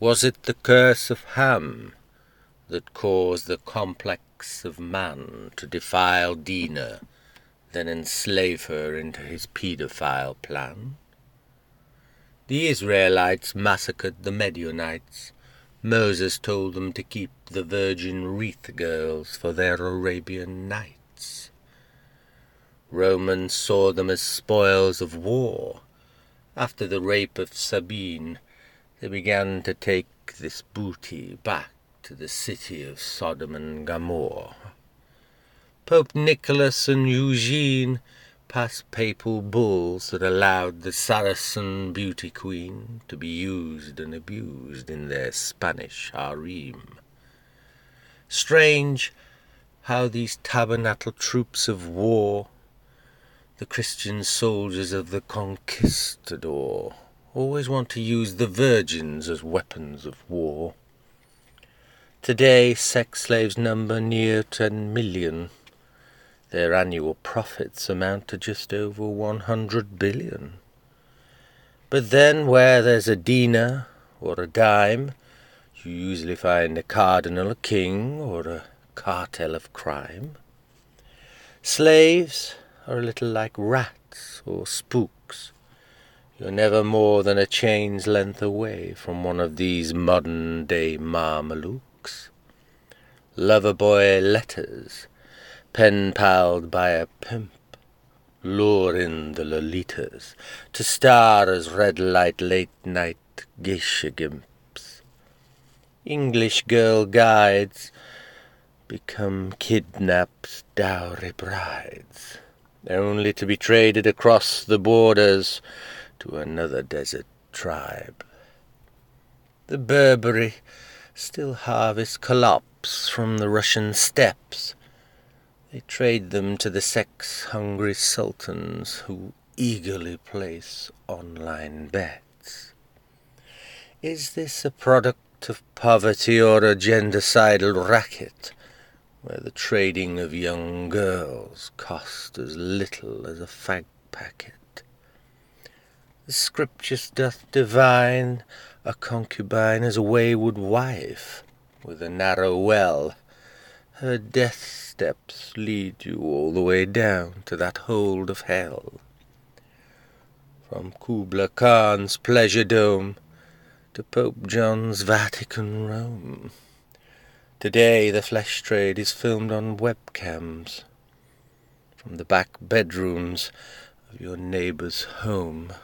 Was it the curse of Ham that caused the complex of man to defile Dinah, then enslave her into his paedophile plan? The Israelites massacred the Midianites. Moses told them to keep the virgin wreath girls for their Arabian nights. Romans saw them as spoils of war. After the rape of Sabine, they began to take this booty back to the city of Sodom and Gomorrah. Pope Nicholas and Eugene passed papal bulls that allowed the Saracen beauty queen to be used and abused in their Spanish harem. Strange how these tabernacle troops of war, the Christian soldiers of the conquistador, always want to use the virgins as weapons of war. Today, sex slaves number near ten million. Their annual profits amount to just over one hundred billion. But then, where there's a dinar or a dime, you usually find a cardinal, a king, or a cartel of crime. Slaves are a little like rats or spooks. You're never more than a chain's length away from one of these modern day Mamelukes. Lover boy letters pen-palled by a pimp, lure in the Lolitas to star as red-light late-night geisha gimps. English girl guides become kidnapped dowry brides, only to be traded across the borders to another desert tribe. The Berberi still harvest kalops from the Russian steppes, they trade them to the sex-hungry sultans who eagerly place online bets. Is this a product of poverty or a gendercidal racket, where the trading of young girls cost as little as a fag packet? The scriptures doth divine a concubine as a wayward wife, with a narrow well, her death steps lead you all the way down to that hold of hell. From Kubla Khan's pleasure dome to Pope John's Vatican Rome. Today the flesh trade is filmed on webcams from the back bedrooms of your neighbor's home.